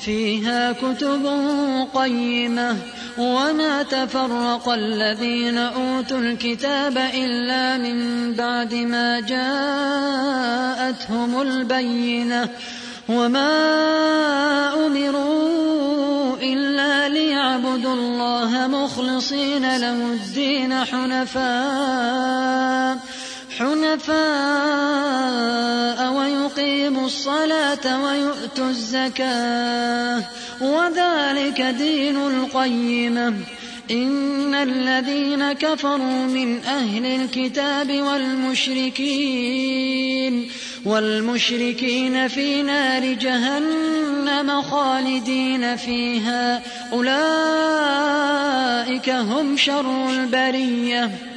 فيها كتب قيمة وما تفرق الذين أوتوا الكتاب إلا من بعد ما جاءتهم البينة. وما أمروا إلا ليعبدوا الله مخلصين له الدين حنفاء حنفاء ويقيموا الصلاة ويؤتوا الزكاة وذلك دين القيمة. إن الذين كفروا من أهل الكتاب والمشركين والمشركين في نار جهنم خالدين فيها. أولئك هم شر البرية.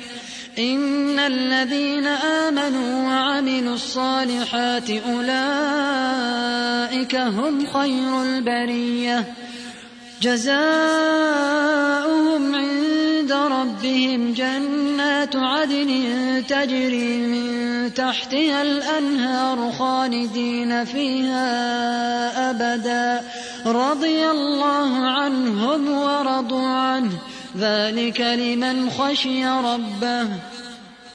إن الذين آمنوا وعملوا الصالحات أولئك هم خير البرية جزاؤهم عند ربهم جنات عدن تجري من تحتها الأنهار خالدين فيها أبدا رضي الله عنهم ورضوا عنه ذلك لمن خشي ربه.